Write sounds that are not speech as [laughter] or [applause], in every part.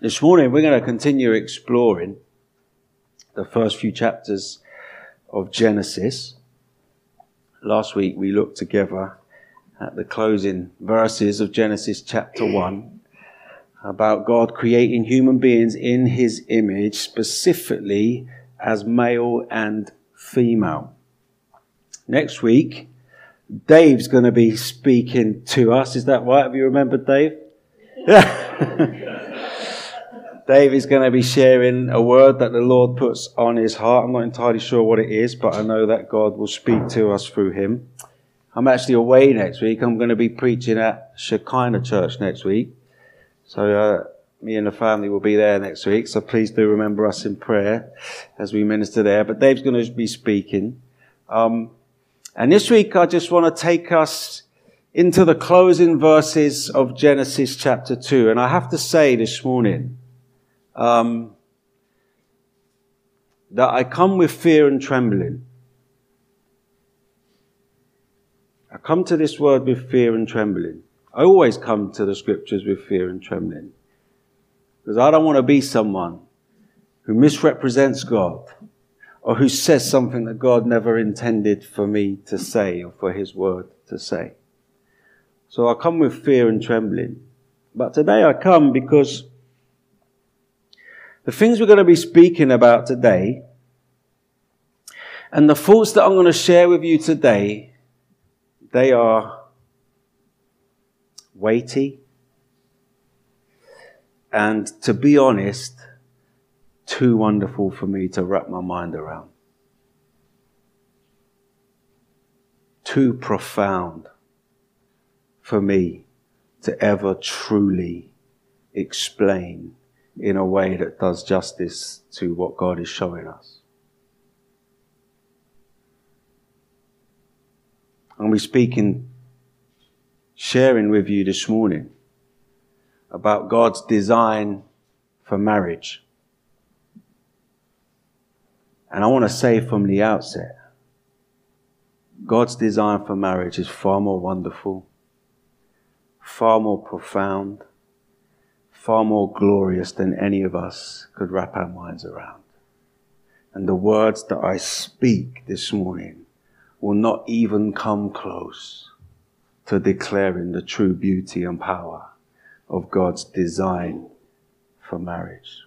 This morning we're going to continue exploring the first few chapters of Genesis. Last week we looked together at the closing verses of Genesis chapter 1 about God creating human beings in his image, specifically as male and female. Next week, Dave's going to be speaking to us. Is that right? Have you remembered Dave? [laughs] Dave is going to be sharing a word that the Lord puts on his heart. I'm not entirely sure what it is, but I know that God will speak to us through him. I'm actually away next week. I'm going to be preaching at Shekinah Church next week. So, uh, me and the family will be there next week. So please do remember us in prayer as we minister there. But Dave's going to be speaking. Um, and this week I just want to take us into the closing verses of Genesis chapter 2. And I have to say this morning, um, that I come with fear and trembling. I come to this word with fear and trembling. I always come to the scriptures with fear and trembling. Because I don't want to be someone who misrepresents God or who says something that God never intended for me to say or for His word to say. So I come with fear and trembling. But today I come because the things we're going to be speaking about today and the thoughts that I'm going to share with you today, they are weighty and to be honest, too wonderful for me to wrap my mind around. Too profound for me to ever truly explain in a way that does justice to what God is showing us. And we're speaking, sharing with you this morning about God's design for marriage. And I want to say from the outset, God's design for marriage is far more wonderful, far more profound, far more glorious than any of us could wrap our minds around. And the words that I speak this morning will not even come close to declaring the true beauty and power of God's design for marriage.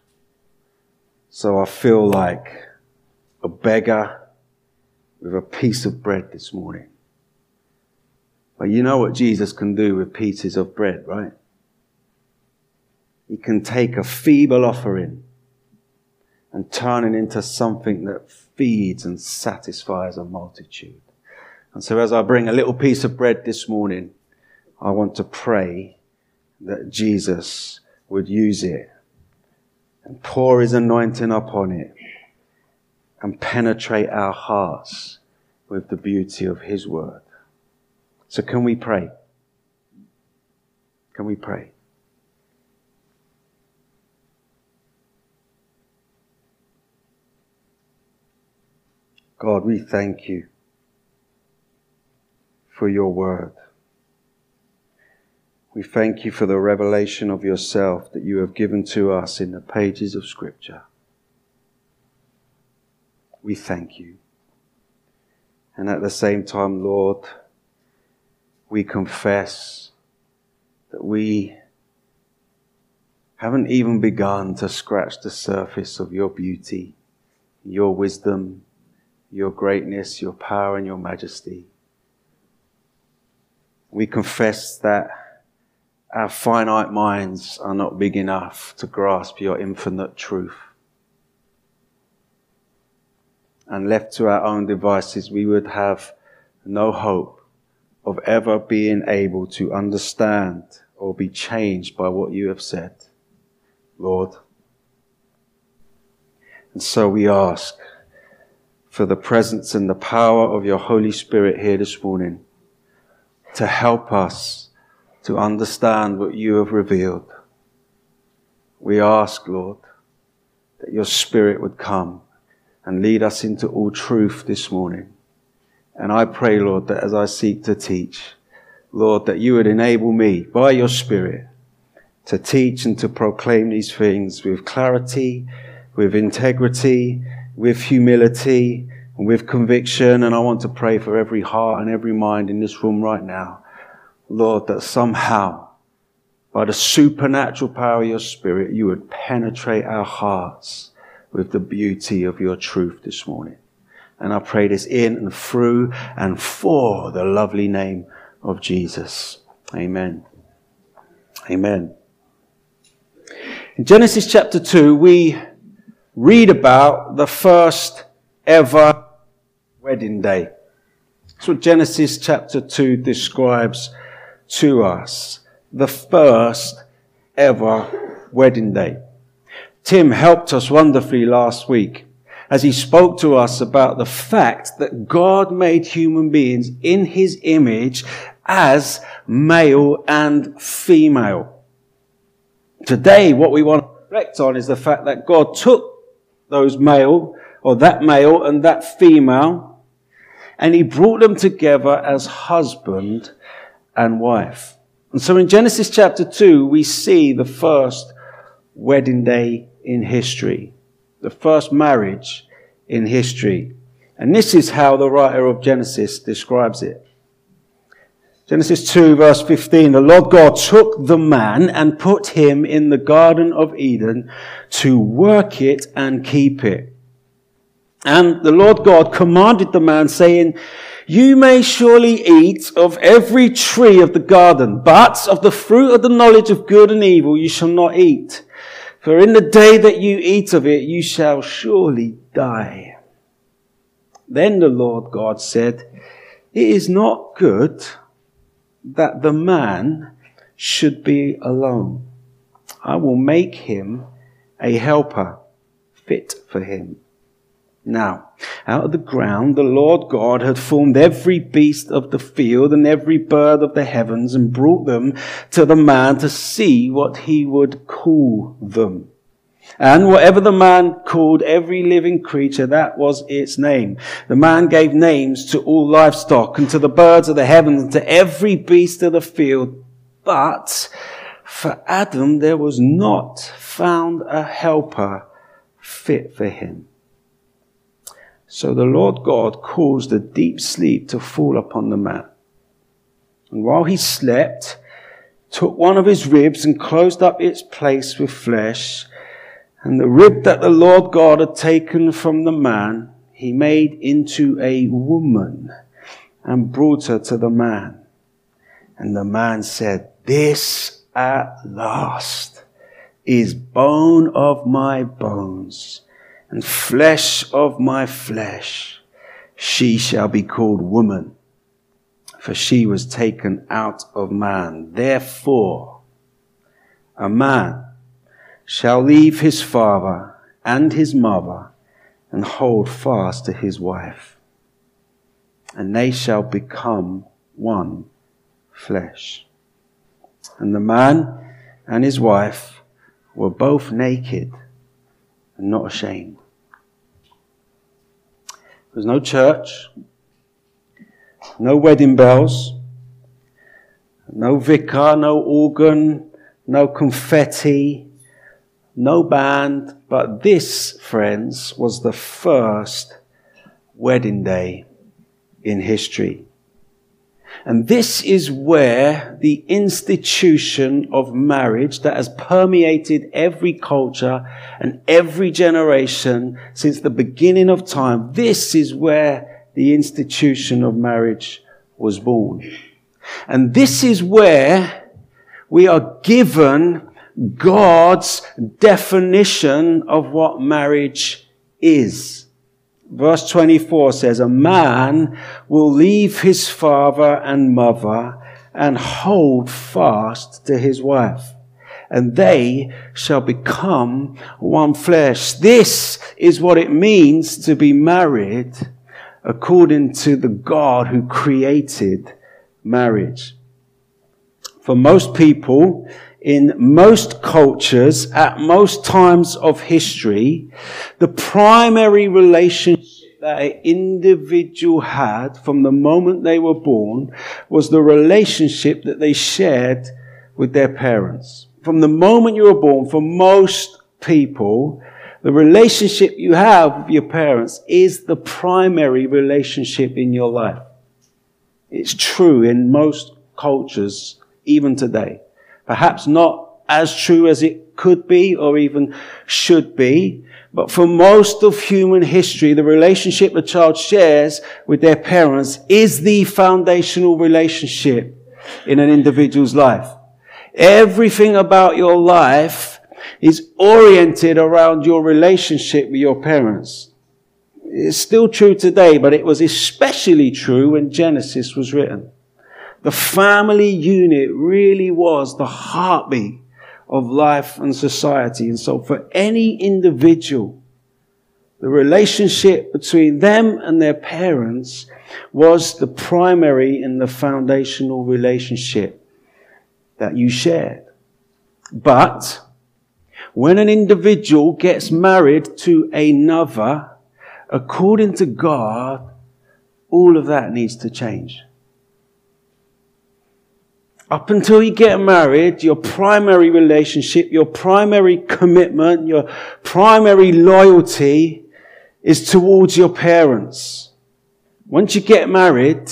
So I feel like a beggar with a piece of bread this morning. But you know what Jesus can do with pieces of bread, right? He can take a feeble offering and turn it into something that feeds and satisfies a multitude. And so as I bring a little piece of bread this morning, I want to pray that Jesus would use it and pour his anointing upon it and penetrate our hearts with the beauty of his word. So can we pray? Can we pray? God, we thank you for your word. We thank you for the revelation of yourself that you have given to us in the pages of Scripture. We thank you. And at the same time, Lord, we confess that we haven't even begun to scratch the surface of your beauty, your wisdom, your greatness, your power, and your majesty. We confess that our finite minds are not big enough to grasp your infinite truth. And left to our own devices, we would have no hope of ever being able to understand or be changed by what you have said, Lord. And so we ask for the presence and the power of your Holy Spirit here this morning to help us to understand what you have revealed. We ask, Lord, that your Spirit would come and lead us into all truth this morning. And I pray, Lord, that as I seek to teach, Lord, that you would enable me by your Spirit to teach and to proclaim these things with clarity, with integrity, with humility, and with conviction. And I want to pray for every heart and every mind in this room right now. Lord, that somehow, by the supernatural power of your Spirit, you would penetrate our hearts with the beauty of your truth this morning. And I pray this in and through and for the lovely name of Jesus. Amen. Amen. In Genesis chapter 2, we read about the first ever wedding day. That's what Genesis chapter 2 describes to us. The first ever wedding day. Tim helped us wonderfully last week as he spoke to us about the fact that God made human beings in his image as male and female. Today, what we want to reflect on is the fact that God took those male, or that male and that female, and he brought them together as husband and wife. And so in Genesis chapter 2, we see the first wedding day in history the first marriage in history. And this is how the writer of Genesis describes it. Genesis 2 verse 15, the Lord God took the man and put him in the Garden of Eden to work it and keep it. And the Lord God commanded the man saying, you may surely eat of every tree of the garden, but of the fruit of the knowledge of good and evil you shall not eat. For in the day that you eat of it, you shall surely die. Then the Lord God said, It is not good that the man should be alone. I will make him a helper fit for him. Now, out of the ground the Lord God had formed every beast of the field and every bird of the heavens and brought them to the man to see what he would call them. And whatever the man called every living creature, that was its name. The man gave names to all livestock and to the birds of the heavens and to every beast of the field. But for Adam there was not found a helper fit for him. So the Lord God caused a deep sleep to fall upon the man. And while he slept, took one of his ribs and closed up its place with flesh. And the rib that the Lord God had taken from the man, he made into a woman and brought her to the man. And the man said, This at last is bone of my bones and flesh of my flesh. She shall be called woman, for she was taken out of man. Therefore, a man shall leave his father and his mother and hold fast to his wife, and they shall become one flesh. And the man and his wife were both naked and not ashamed. There's no church, no wedding bells, no vicar, no organ, no confetti, no band, but this, friends, was the first wedding day in history. And this is where the institution of marriage that has permeated every culture and every generation since the beginning of time, this is where the institution of marriage was born. And this is where we are given God's definition of what marriage is. Verse 24 says, A man will leave his father and mother and hold fast to his wife, and they shall become one flesh. This is what it means to be married according to the God who created marriage. For most people, in most cultures, at most times of history, the primary relationship that an individual had from the moment they were born was the relationship that they shared with their parents. from the moment you were born, for most people, the relationship you have with your parents is the primary relationship in your life. It's true in most cultures, even today. Perhaps not as true as it could be or even should be, but for most of human history, the relationship a child shares with their parents is the foundational relationship in an individual's life. Everything about your life is oriented around your relationship with your parents. It's still true today, but it was especially true when Genesis was written. The family unit really was the heartbeat of life and society. And so for any individual, the relationship between them and their parents was the primary and the foundational relationship that you shared. But when an individual gets married to another, according to God, all of that needs to change. Up until you get married, your primary relationship, your primary commitment, your primary loyalty is towards your parents. Once you get married,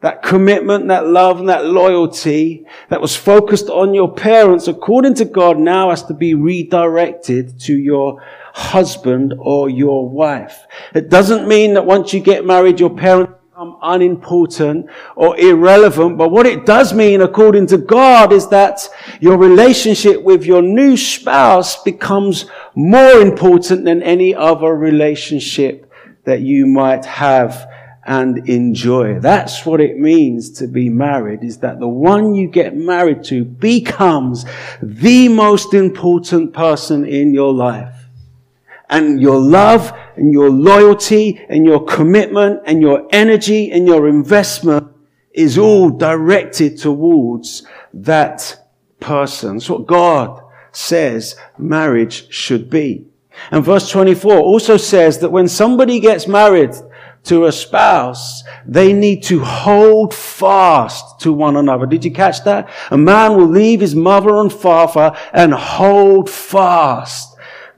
that commitment, that love, and that loyalty that was focused on your parents, according to God, now has to be redirected to your husband or your wife. It doesn't mean that once you get married, your parents become unimportant or irrelevant. But what it does mean, according to God, is that your relationship with your new spouse becomes more important than any other relationship that you might have and enjoy. That's what it means to be married, is that the one you get married to becomes the most important person in your life. And your love and your loyalty and your commitment and your energy and your investment is all directed towards that person. That's what God says marriage should be. And verse 24 also says that when somebody gets married to a spouse, they need to hold fast to one another. Did you catch that? A man will leave his mother and father and hold fast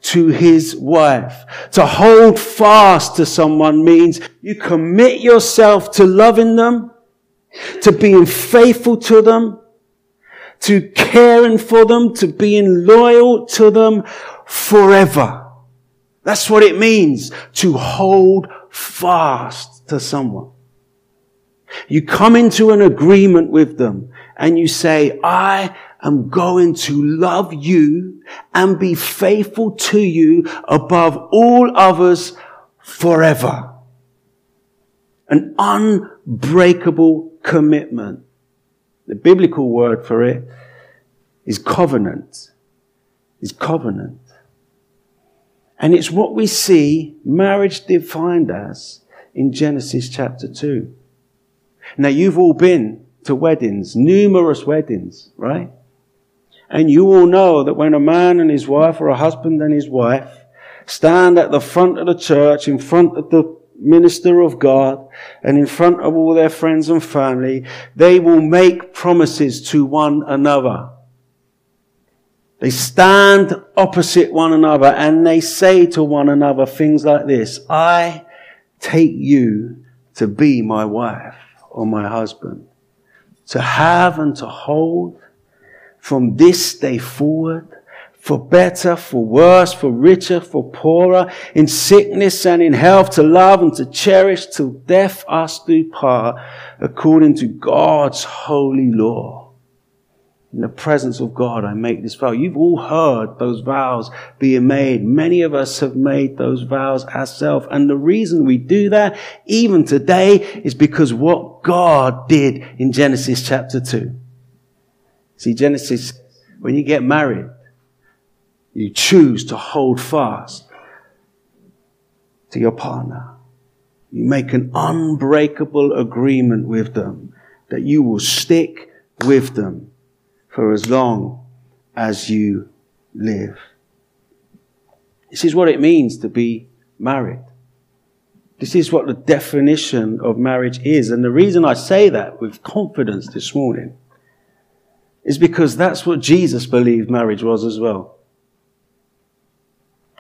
to his wife. To hold fast to someone means you commit yourself to loving them, to being faithful to them, to caring for them, to being loyal to them forever. That's what it means to hold fast to someone. You come into an agreement with them and you say, I am going to love you and be faithful to you above all others forever. An unbreakable commitment. The biblical word for it is covenant. Is covenant. And it's what we see marriage defined as in Genesis chapter 2. Now you've all been to weddings, numerous weddings, right? And you will know that when a man and his wife or a husband and his wife stand at the front of the church, in front of the minister of God, and in front of all their friends and family, they will make promises to one another. They stand opposite one another and they say to one another things like this, I take you to be my wife or my husband, to have and to hold from this day forward, for better, for worse, for richer, for poorer, in sickness and in health, to love and to cherish till death us do part, according to God's holy law. In the presence of God, I make this vow. You've all heard those vows being made. Many of us have made those vows ourselves. And the reason we do that, even today, is because what God did in Genesis chapter 2. See, Genesis, when you get married, you choose to hold fast to your partner. You make an unbreakable agreement with them that you will stick with them for as long as you live. This is what it means to be married. This is what the definition of marriage is. And the reason I say that with confidence this morning is because that's what Jesus believed marriage was as well.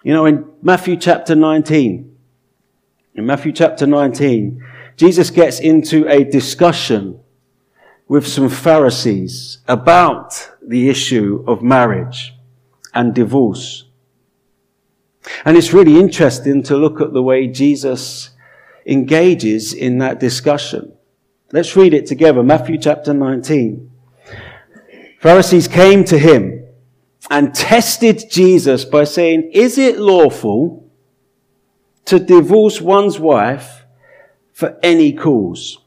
You know, in Matthew chapter 19, in Matthew chapter 19, Jesus gets into a discussion with some Pharisees about the issue of marriage and divorce. And it's really interesting to look at the way Jesus engages in that discussion. Let's read it together. Matthew chapter 19. Pharisees came to him and tested Jesus by saying, Is it lawful to divorce one's wife for any cause?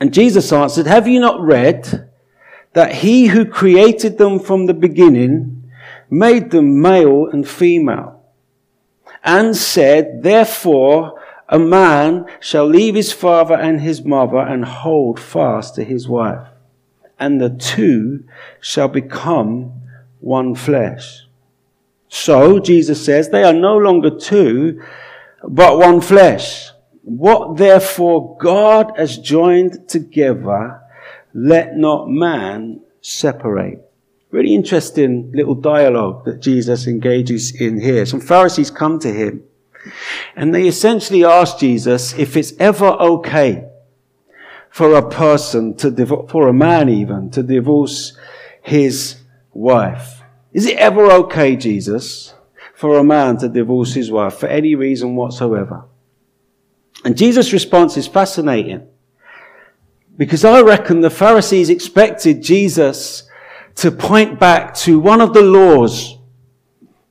And Jesus answered, Have you not read that he who created them from the beginning made them male and female? And said, Therefore, a man shall leave his father and his mother and hold fast to his wife, and the two shall become one flesh. So, Jesus says, they are no longer two, but one flesh. What therefore God has joined together, let not man separate. Really interesting little dialogue that Jesus engages in here. Some Pharisees come to him and they essentially ask Jesus if it's ever okay for a person to for a man even, to divorce his wife. Is it ever okay, Jesus, for a man to divorce his wife for any reason whatsoever? And Jesus' response is fascinating. Because I reckon the Pharisees expected Jesus to point back to one of the laws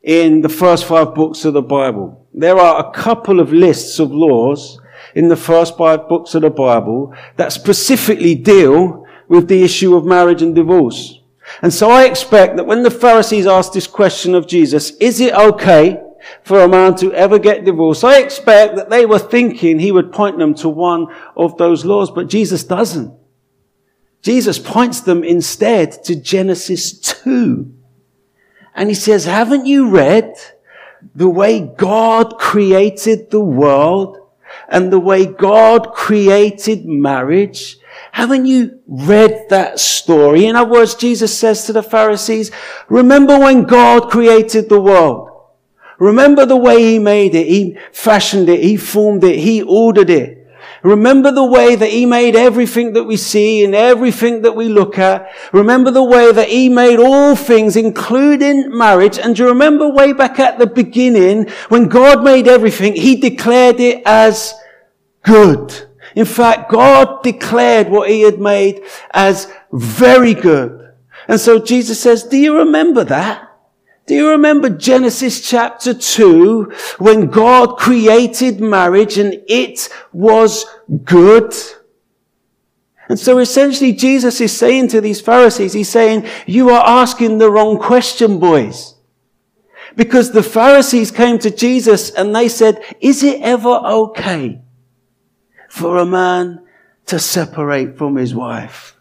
in the first five books of the Bible. There are a couple of lists of laws in the first five books of the Bible that specifically deal with the issue of marriage and divorce. And so I expect that when the Pharisees asked this question of Jesus, is it okay for a man to ever get divorced. I expect that they were thinking he would point them to one of those laws, but Jesus doesn't. Jesus points them instead to Genesis 2. And he says, haven't you read the way God created the world and the way God created marriage? Haven't you read that story? In other words, Jesus says to the Pharisees, remember when God created the world? Remember the way he made it. He fashioned it. He formed it. He ordered it. Remember the way that he made everything that we see and everything that we look at. Remember the way that he made all things, including marriage. And do you remember way back at the beginning when God made everything, he declared it as good. In fact, God declared what he had made as very good. And so Jesus says, do you remember that? Do you remember Genesis chapter 2 when God created marriage and it was good? And so essentially Jesus is saying to these Pharisees, he's saying, you are asking the wrong question, boys. Because the Pharisees came to Jesus and they said, is it ever okay for a man to separate from his wife?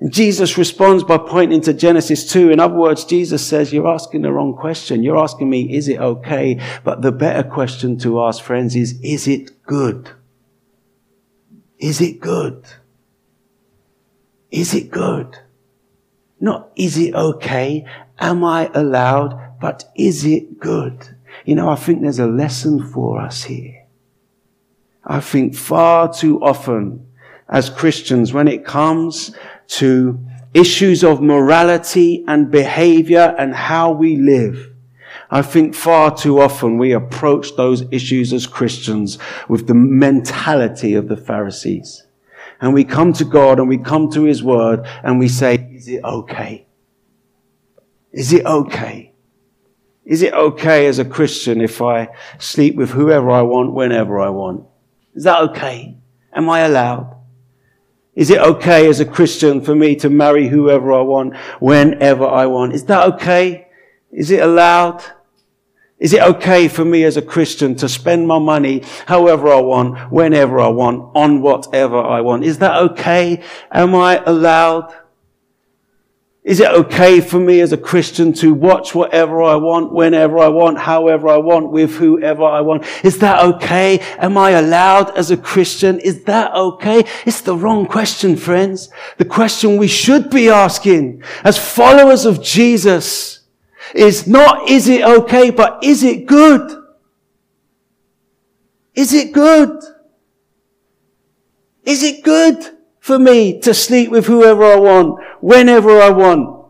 And Jesus responds by pointing to Genesis 2. In other words, Jesus says, you're asking the wrong question. You're asking me, is it okay? But the better question to ask, friends, is, is it good? Is it good? Is it good? Not, is it okay? Am I allowed? But is it good? You know, I think there's a lesson for us here. I think far too often as Christians, when it comes to issues of morality and behavior and how we live. I think far too often we approach those issues as Christians with the mentality of the Pharisees. And we come to God and we come to His Word and we say, is it okay? Is it okay? Is it okay as a Christian if I sleep with whoever I want, whenever I want? Is that okay? Am I allowed? Is it okay as a Christian for me to marry whoever I want, whenever I want? Is that okay? Is it allowed? Is it okay for me as a Christian to spend my money however I want, whenever I want, on whatever I want? Is that okay? Am I allowed? Is it okay for me as a Christian to watch whatever I want, whenever I want, however I want, with whoever I want? Is that okay? Am I allowed as a Christian? Is that okay? It's the wrong question, friends. The question we should be asking as followers of Jesus is not, is it okay, but is it good? Is it good? Is it good? For me to sleep with whoever I want, whenever I want?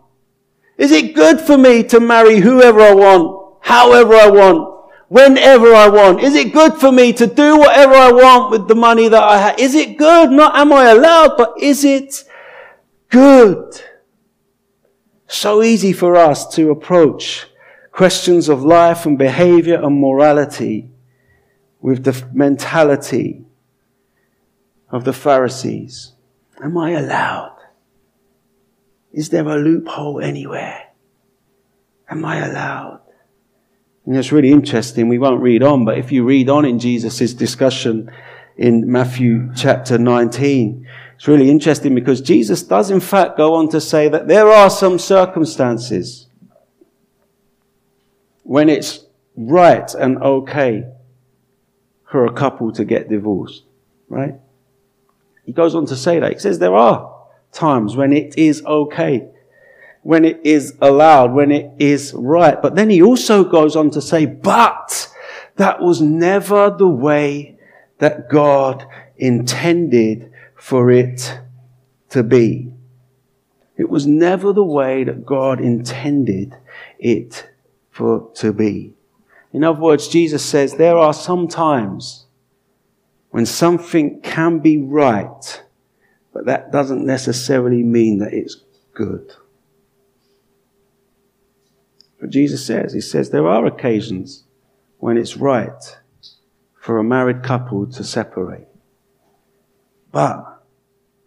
Is it good for me to marry whoever I want, however I want, whenever I want? Is it good for me to do whatever I want with the money that I have? Is it good? Not am I allowed, but is it good? So easy for us to approach questions of life and behavior and morality with the mentality of the Pharisees. Am I allowed? Is there a loophole anywhere? Am I allowed? And it's really interesting. We won't read on, but if you read on in Jesus' discussion in Matthew chapter 19, it's really interesting because Jesus does in fact go on to say that there are some circumstances when it's right and okay for a couple to get divorced, right? He goes on to say that. He says there are times when it is okay, when it is allowed, when it is right. But then he also goes on to say, but that was never the way that God intended for it to be. It was never the way that God intended it for to be. In other words, Jesus says there are some times when something can be right, but that doesn't necessarily mean that it's good. But Jesus says, He says there are occasions when it's right for a married couple to separate. But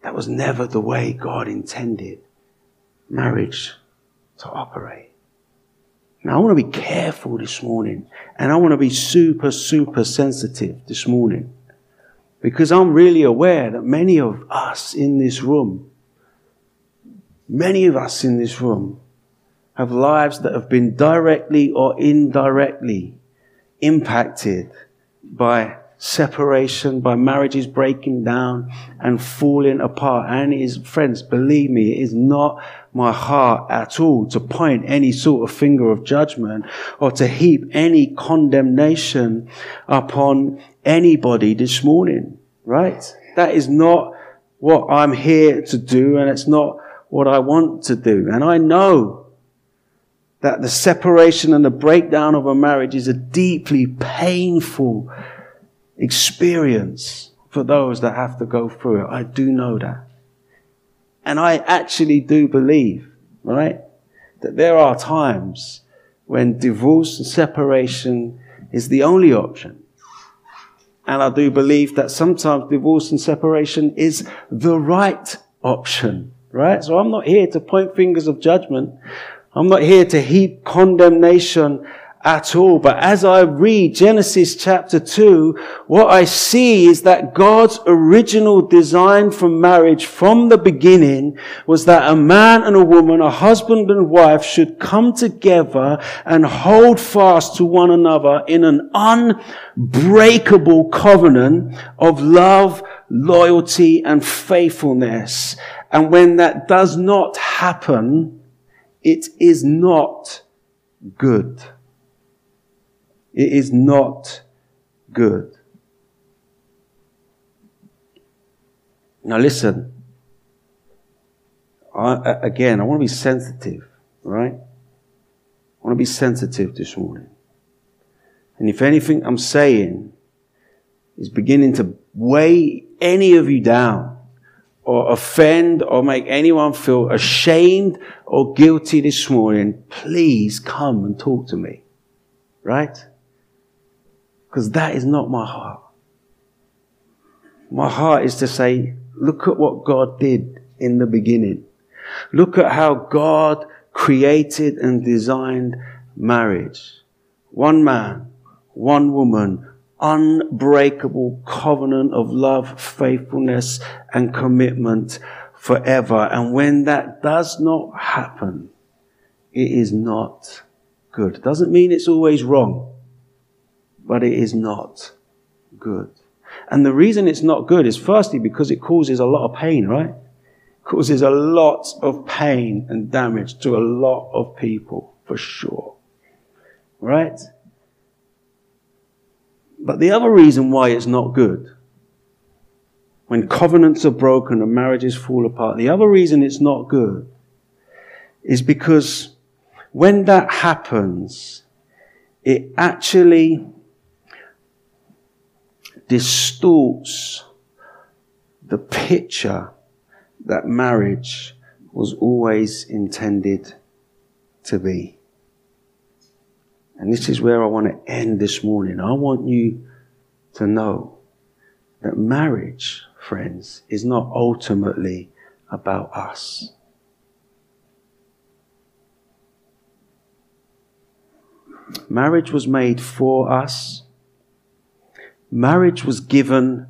that was never the way God intended marriage to operate. Now I want to be careful this morning and I want to be super, super sensitive this morning because I'm really aware that many of us in this room, many of us in this room have lives that have been directly or indirectly impacted by separation, by marriages breaking down and falling apart. And it is, friends, believe me, it is not my heart at all to point any sort of finger of judgment or to heap any condemnation upon anybody this morning, right? That is not what I'm here to do and it's not what I want to do. And I know that the separation and the breakdown of a marriage is a deeply painful experience for those that have to go through it. I do know that. And I actually do believe, right, that there are times when divorce and separation is the only option. And I do believe that sometimes divorce and separation is the right option, right? So I'm not here to point fingers of judgment. I'm not here to heap condemnation at all. But as I read Genesis chapter 2, what I see is that God's original design for marriage from the beginning was that a man and a woman, a husband and wife should come together and hold fast to one another in an unbreakable covenant of love, loyalty, and faithfulness. And when that does not happen, it is not good. It is not good. Now listen. I, again, I want to be sensitive, right? I want to be sensitive this morning. And if anything I'm saying is beginning to weigh any of you down or offend or make anyone feel ashamed or guilty this morning, please come and talk to me. Right? Because that is not my heart. My heart is to say, look at what God did in the beginning. Look at how God created and designed marriage. One man, one woman, unbreakable covenant of love, faithfulness, and commitment forever. And when that does not happen, it is not good. Doesn't mean it's always wrong, but it is not good. And the reason it's not good is firstly because it causes a lot of pain, right? It causes a lot of pain and damage to a lot of people, for sure. Right? But the other reason why it's not good, when covenants are broken and marriages fall apart, the other reason it's not good is because when that happens, it actually distorts the picture that marriage was always intended to be. And this is where I want to end this morning. I want you to know that marriage, friends, is not ultimately about us. Marriage was made for us. Marriage was given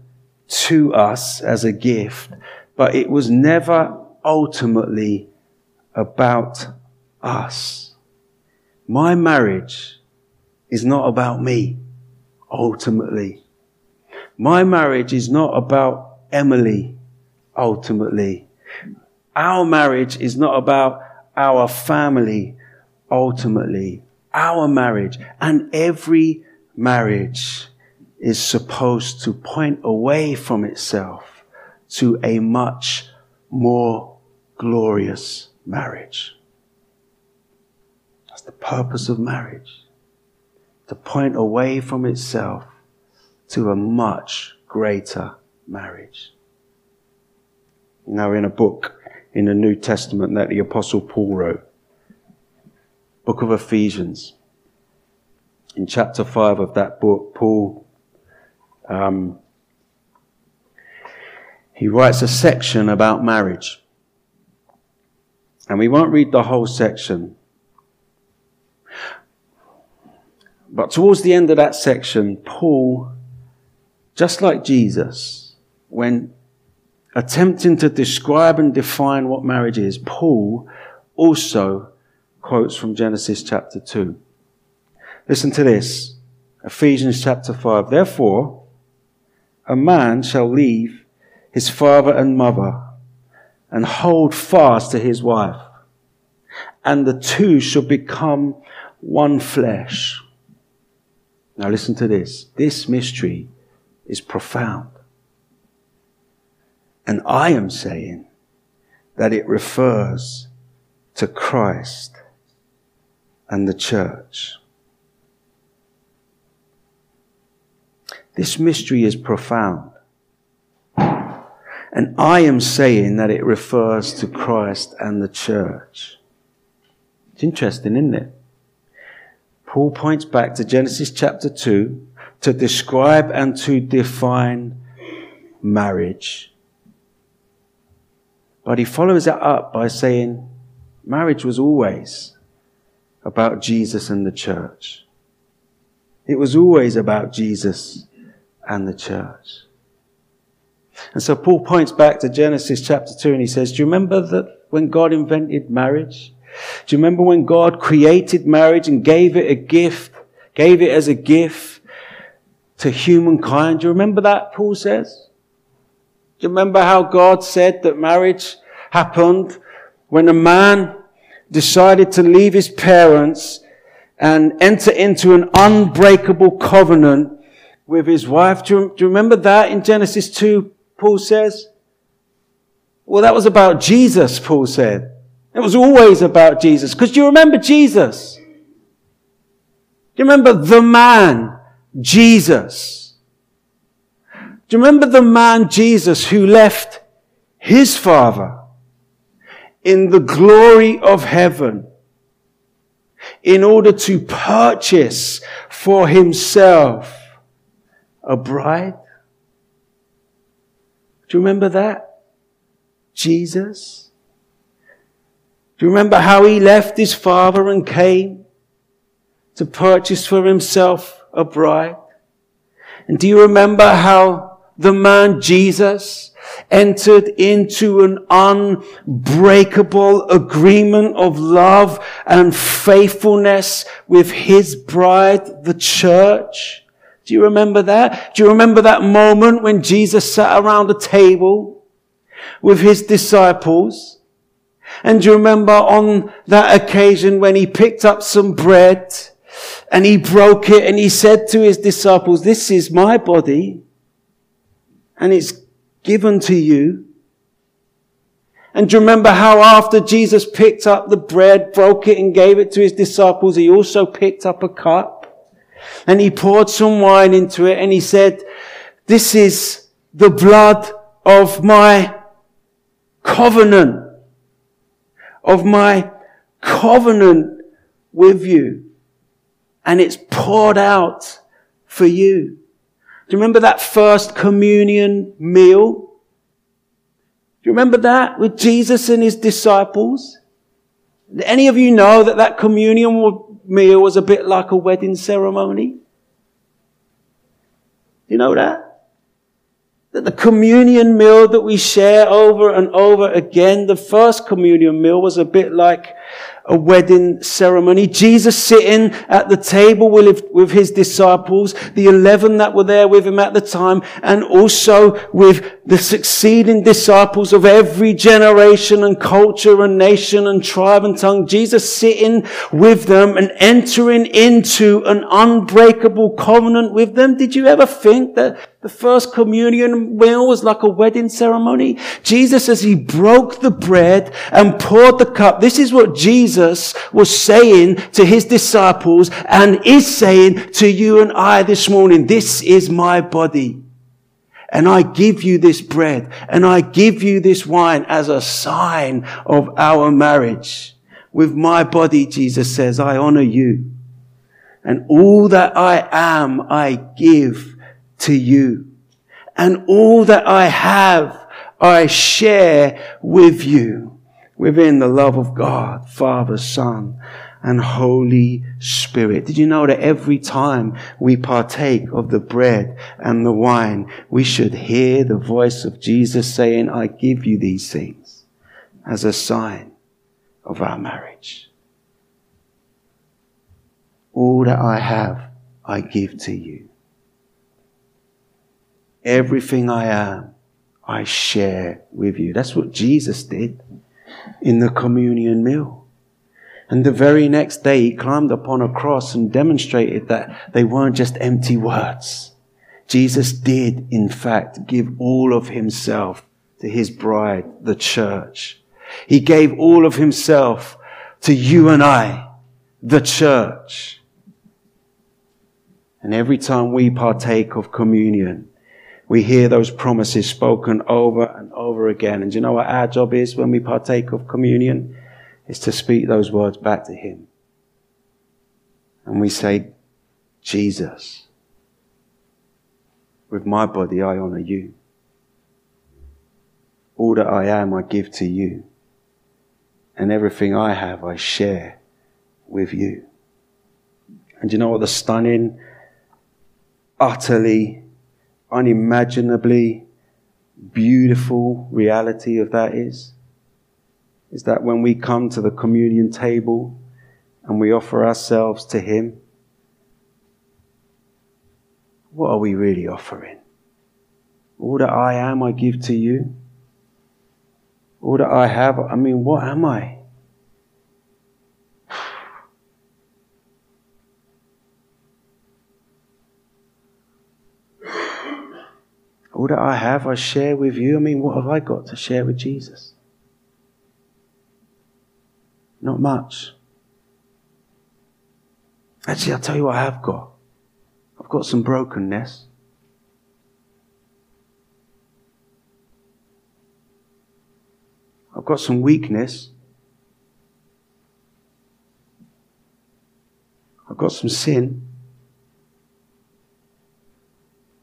to us as a gift, but it was never ultimately about us. My marriage is not about me, ultimately. My marriage is not about Emily, ultimately. Our marriage is not about our family, ultimately. Our marriage and every marriage is supposed to point away from itself to a much more glorious marriage. That's the purpose of marriage to point away from itself to a much greater marriage. You know, in a book in the New Testament that the Apostle Paul wrote, book of Ephesians, in chapter 5 of that book, Paul, um, he writes a section about marriage. And we won't read the whole section, But towards the end of that section, Paul, just like Jesus, when attempting to describe and define what marriage is, Paul also quotes from Genesis chapter 2. Listen to this Ephesians chapter 5. Therefore, a man shall leave his father and mother and hold fast to his wife, and the two shall become one flesh. Now listen to this. This mystery is profound. And I am saying that it refers to Christ and the church. This mystery is profound. And I am saying that it refers to Christ and the church. It's interesting, isn't it? Paul points back to Genesis chapter 2 to describe and to define marriage. But he follows it up by saying marriage was always about Jesus and the church. It was always about Jesus and the church. And so Paul points back to Genesis chapter 2 and he says, Do you remember that when God invented marriage? Do you remember when God created marriage and gave it a gift, gave it as a gift to humankind? Do you remember that, Paul says? Do you remember how God said that marriage happened when a man decided to leave his parents and enter into an unbreakable covenant with his wife? Do you, do you remember that in Genesis 2, Paul says? Well, that was about Jesus, Paul said. It was always about Jesus. Because you remember Jesus? Do you remember the man, Jesus? Do you remember the man, Jesus, who left his father in the glory of heaven in order to purchase for himself a bride? Do you remember that? Jesus? Do you remember how he left his father and came to purchase for himself a bride? And do you remember how the man Jesus entered into an unbreakable agreement of love and faithfulness with his bride, the church. Do you remember that? Do you remember that moment when Jesus sat around a table with his disciples? And do you remember on that occasion when he picked up some bread and he broke it and he said to his disciples, this is my body and it's given to you. And do you remember how after Jesus picked up the bread, broke it and gave it to his disciples, he also picked up a cup and he poured some wine into it and he said, this is the blood of my covenant, of my covenant with you. And it's poured out for you. Do you remember that first communion meal? Do you remember that with Jesus and his disciples? Any of you know that that communion meal was a bit like a wedding ceremony? You know that? That the communion meal that we share over and over again, the first communion meal was a bit like a wedding ceremony. Jesus sitting at the table with, with his disciples, the 11 that were there with him at the time, and also with the succeeding disciples of every generation and culture and nation and tribe and tongue. Jesus sitting with them and entering into an unbreakable covenant with them. Did you ever think that the first communion meal was like a wedding ceremony? Jesus, as he broke the bread and poured the cup, this is what Jesus was saying to his disciples and is saying to you and I this morning, this is my body. And I give you this bread and I give you this wine as a sign of our marriage. With my body, Jesus says, I honor you. And all that I am, I give to you. And all that I have, I share with you within the love of God, Father, Son, and Holy Spirit. Did you know that every time we partake of the bread and the wine, we should hear the voice of Jesus saying, I give you these things as a sign of our marriage. All that I have, I give to you. Everything I am, I share with you. That's what Jesus did in the communion meal. And the very next day, he climbed upon a cross and demonstrated that they weren't just empty words. Jesus did, in fact, give all of himself to his bride, the church. He gave all of himself to you and I, the church. And every time we partake of communion, we hear those promises spoken over and over again. And you know what our job is when we partake of communion? Is to speak those words back to Him. And we say, Jesus, with my body I honor you. All that I am I give to you. And everything I have I share with you. And you know what the stunning, utterly unimaginably beautiful reality of that is? Is that when we come to the communion table and we offer ourselves to Him, what are we really offering? All that I am, I give to you. All that I have, I mean, what am I? All that I have, I share with you. I mean, what have I got to share with Jesus? Not much. Actually, I'll tell you what I have got. I've got some brokenness. I've got some weakness. I've got some sin.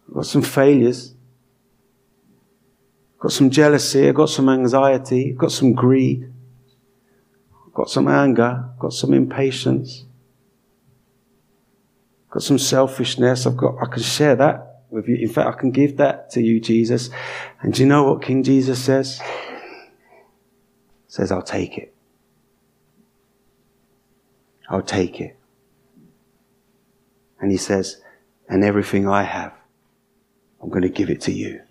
I've got some failures got some jealousy, I've got some anxiety, I've got some greed, I've got some anger, I've got some impatience, I've got some selfishness, I've got, I can share that. with you. In fact, I can give that to you, Jesus. And do you know what King Jesus says? He Says, I'll take it. I'll take it. And he says, and everything I have, I'm going to give it to you.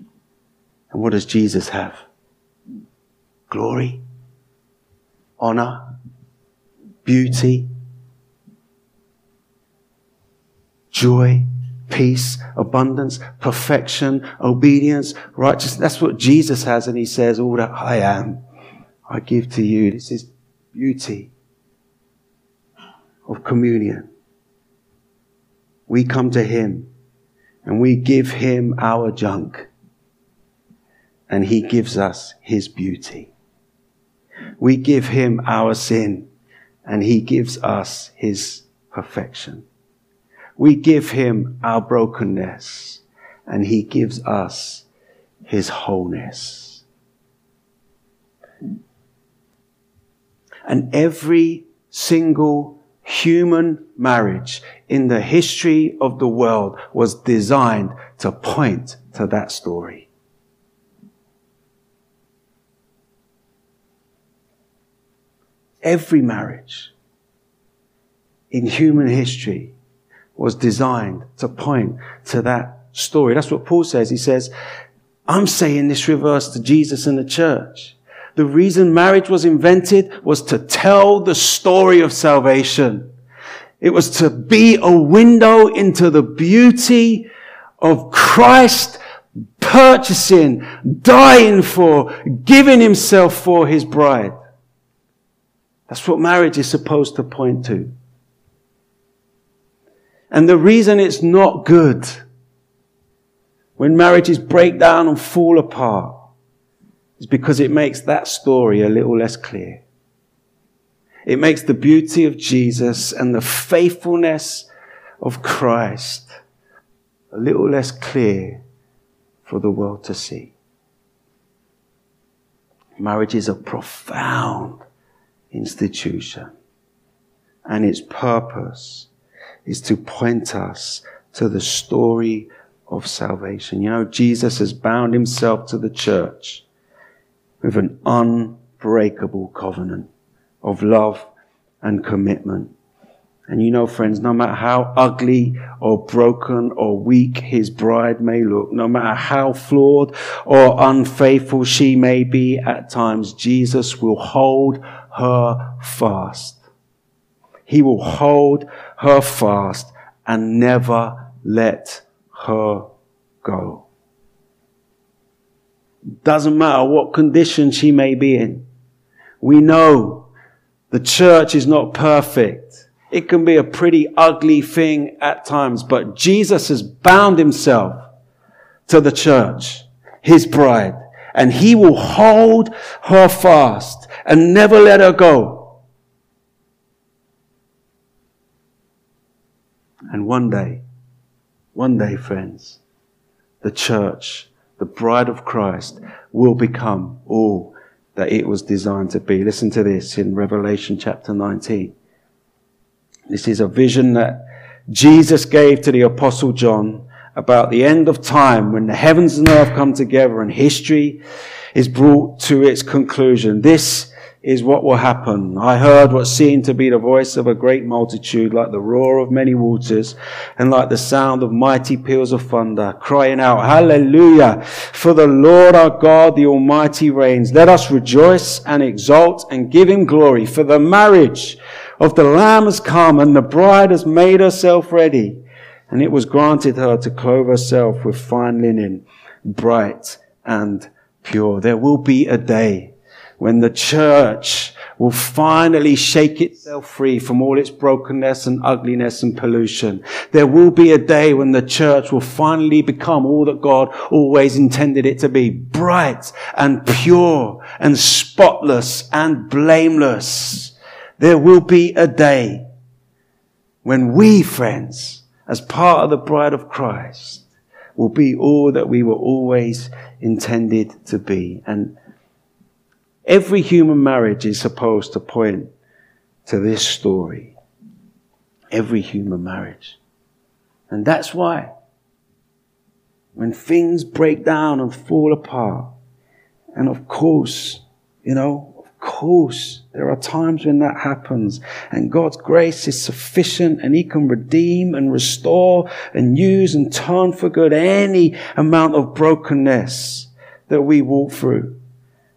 And what does Jesus have? Glory, honor, beauty, joy, peace, abundance, perfection, obedience, righteousness. That's what Jesus has. And he says, all that I am, I give to you. This is beauty of communion. We come to him and we give him our junk and he gives us his beauty. We give him our sin and he gives us his perfection. We give him our brokenness and he gives us his wholeness. And every single human marriage in the history of the world was designed to point to that story. Every marriage in human history was designed to point to that story. That's what Paul says. He says, I'm saying this reverse to Jesus and the church. The reason marriage was invented was to tell the story of salvation. It was to be a window into the beauty of Christ purchasing, dying for, giving himself for his bride. That's what marriage is supposed to point to. And the reason it's not good when marriages break down and fall apart is because it makes that story a little less clear. It makes the beauty of Jesus and the faithfulness of Christ a little less clear for the world to see. Marriage is a profound institution and its purpose is to point us to the story of salvation. You know, Jesus has bound himself to the church with an unbreakable covenant of love and commitment. And you know, friends, no matter how ugly or broken or weak his bride may look, no matter how flawed or unfaithful she may be at times, Jesus will hold her fast. He will hold her fast and never let her go. Doesn't matter what condition she may be in. We know the church is not perfect. It can be a pretty ugly thing at times, but Jesus has bound himself to the church, his bride, and he will hold her fast and never let her go. And one day, one day, friends, the church, the bride of Christ, will become all that it was designed to be. Listen to this in Revelation chapter 19. This is a vision that Jesus gave to the apostle John about the end of time when the heavens and earth come together and history is brought to its conclusion. This is what will happen. I heard what seemed to be the voice of a great multitude, like the roar of many waters, and like the sound of mighty peals of thunder, crying out, Hallelujah! For the Lord our God, the Almighty reigns. Let us rejoice and exult and give him glory, for the marriage of the Lamb has come, and the bride has made herself ready. And it was granted her to clothe herself with fine linen, bright and pure. There will be a day when the church will finally shake itself free from all its brokenness and ugliness and pollution. There will be a day when the church will finally become all that God always intended it to be. Bright and pure and spotless and blameless. There will be a day when we, friends, as part of the bride of Christ, will be all that we were always intended to be. And Every human marriage is supposed to point to this story. Every human marriage. And that's why. when things break down and fall apart. And of course, you know, of course, there are times when that happens and God's grace is sufficient and He can redeem and restore and use and turn for good any amount of brokenness that we walk through.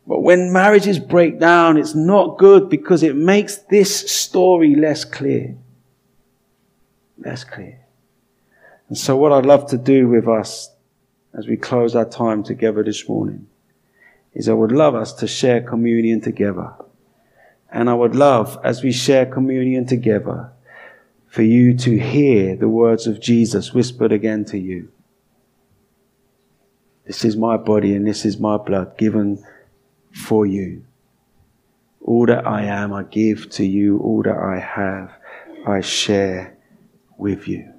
But when marriages break down, it's not good because it makes this story less clear. Less clear. And so what I'd love to do with us as we close our time together this morning is I would love us to share communion together. And I would love, as we share communion together, for you to hear the words of Jesus whispered again to you. This is my body and this is my blood given for you. All that I am, I give to you. All that I have, I share with you.